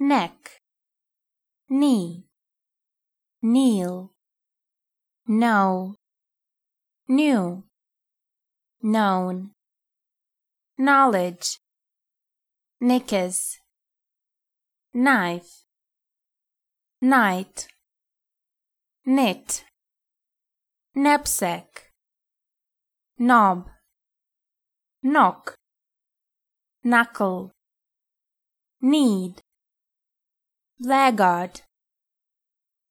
neck, knee, kneel, know, new, known, knowledge, knickers, knife, night, knit, knapsack, knob, knock, knuckle, need, blackguard